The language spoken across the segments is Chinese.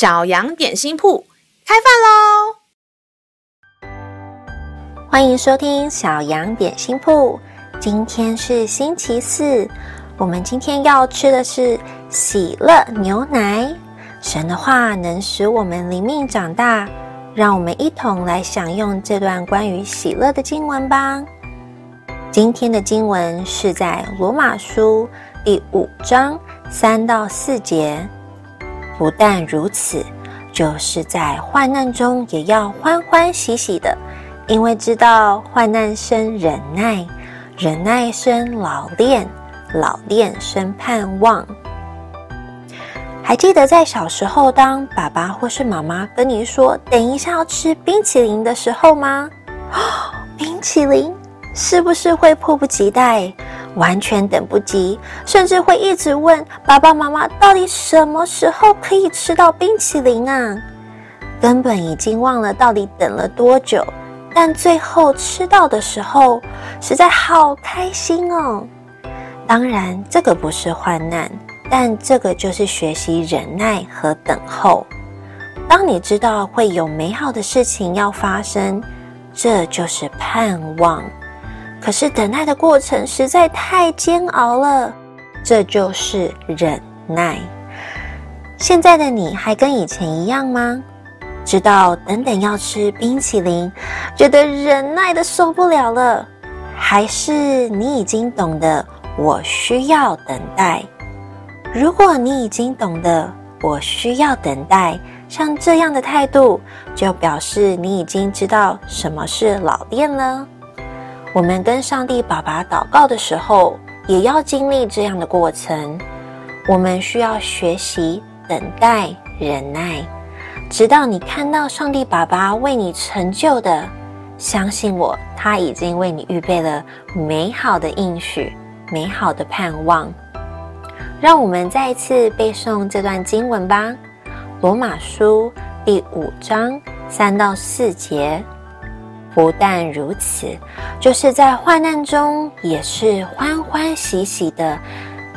小羊点心铺开饭喽！欢迎收听小羊点心铺。今天是星期四，我们今天要吃的是喜乐牛奶。神的话能使我们灵命长大，让我们一同来享用这段关于喜乐的经文吧。今天的经文是在罗马书第五章三到四节。不但如此，就是在患难中也要欢欢喜喜的，因为知道患难生忍耐，忍耐生老练，老练生盼望。还记得在小时候，当爸爸或是妈妈跟你说“等一下要吃冰淇淋”的时候吗？冰淇淋是不是会迫不及待？完全等不及，甚至会一直问爸爸妈妈到底什么时候可以吃到冰淇淋啊？根本已经忘了到底等了多久，但最后吃到的时候，实在好开心哦。当然，这个不是患难，但这个就是学习忍耐和等候。当你知道会有美好的事情要发生，这就是盼望。可是等待的过程实在太煎熬了，这就是忍耐。现在的你还跟以前一样吗？知道等等要吃冰淇淋，觉得忍耐的受不了了，还是你已经懂得我需要等待？如果你已经懂得我需要等待，像这样的态度，就表示你已经知道什么是老练了。我们跟上帝爸爸祷告的时候，也要经历这样的过程。我们需要学习等待、忍耐，直到你看到上帝爸爸为你成就的。相信我，他已经为你预备了美好的应许、美好的盼望。让我们再一次背诵这段经文吧，《罗马书》第五章三到四节。不但如此，就是在患难中也是欢欢喜喜的，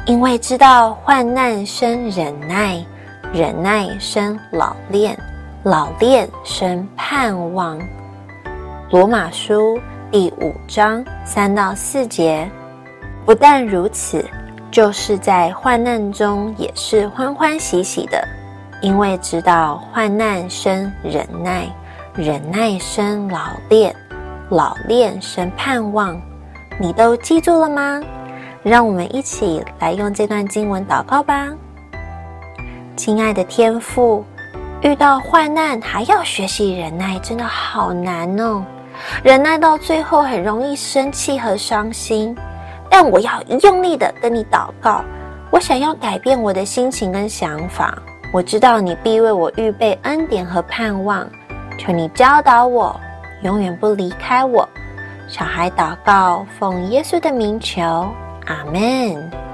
因为知道患难生忍耐，忍耐生老练，老练生盼望。罗马书第五章三到四节。不但如此，就是在患难中也是欢欢喜喜的，因为知道患难生忍耐。忍耐生老练，老练生盼望。你都记住了吗？让我们一起来用这段经文祷告吧。亲爱的天父，遇到患难还要学习忍耐，真的好难哦。忍耐到最后很容易生气和伤心，但我要用力的跟你祷告。我想要改变我的心情跟想法。我知道你必为我预备恩典和盼望。求你教导我，永远不离开我。小孩祷告，奉耶稣的名求，阿门。